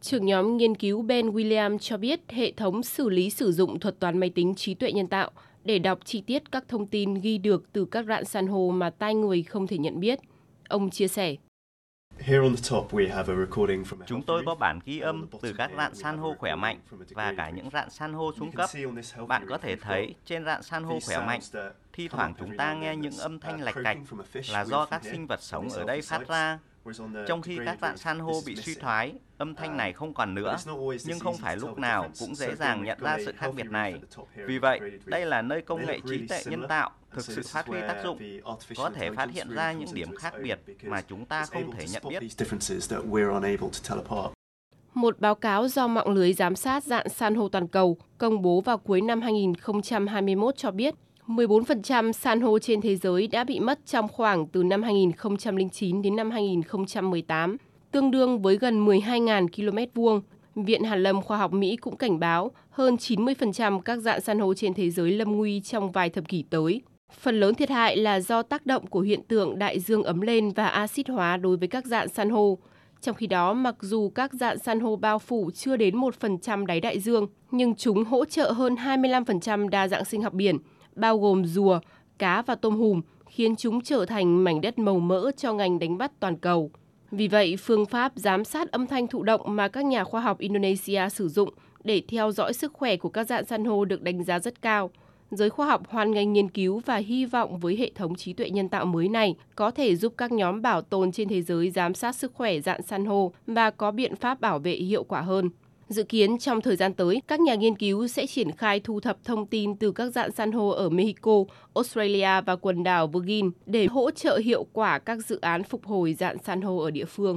Trưởng nhóm nghiên cứu Ben William cho biết hệ thống xử lý sử dụng thuật toán máy tính trí tuệ nhân tạo để đọc chi tiết các thông tin ghi được từ các rạn san hô mà tai người không thể nhận biết. Ông chia sẻ. Chúng tôi có bản ghi âm từ các rạn san hô khỏe mạnh và cả những rạn san hô xuống cấp. Bạn có thể thấy trên rạn san hô khỏe mạnh, thi thoảng chúng ta nghe những âm thanh lạch cạch là do các sinh vật sống ở đây phát ra. Trong khi các rạn san hô bị suy thoái, âm thanh này không còn nữa, nhưng không phải lúc nào cũng dễ dàng nhận ra sự khác biệt này. Vì vậy, đây là nơi công nghệ trí tuệ nhân tạo thực sự phát huy tác dụng, có thể phát hiện ra những điểm khác biệt mà chúng ta không thể nhận biết. Một báo cáo do mạng lưới giám sát dạng san hô toàn cầu công bố vào cuối năm 2021 cho biết 14% san hô trên thế giới đã bị mất trong khoảng từ năm 2009 đến năm 2018, tương đương với gần 12.000 km vuông. Viện Hàn lâm Khoa học Mỹ cũng cảnh báo hơn 90% các dạng san hô trên thế giới lâm nguy trong vài thập kỷ tới. Phần lớn thiệt hại là do tác động của hiện tượng đại dương ấm lên và axit hóa đối với các dạng san hô. Trong khi đó, mặc dù các dạng san hô bao phủ chưa đến 1% đáy đại dương, nhưng chúng hỗ trợ hơn 25% đa dạng sinh học biển, bao gồm rùa, cá và tôm hùm, khiến chúng trở thành mảnh đất màu mỡ cho ngành đánh bắt toàn cầu. Vì vậy, phương pháp giám sát âm thanh thụ động mà các nhà khoa học Indonesia sử dụng để theo dõi sức khỏe của các dạng san hô được đánh giá rất cao. Giới khoa học hoan nghênh nghiên cứu và hy vọng với hệ thống trí tuệ nhân tạo mới này có thể giúp các nhóm bảo tồn trên thế giới giám sát sức khỏe dạng san hô và có biện pháp bảo vệ hiệu quả hơn. Dự kiến trong thời gian tới, các nhà nghiên cứu sẽ triển khai thu thập thông tin từ các dạng san hô ở Mexico, Australia và quần đảo Virgin để hỗ trợ hiệu quả các dự án phục hồi dạng san hô ở địa phương.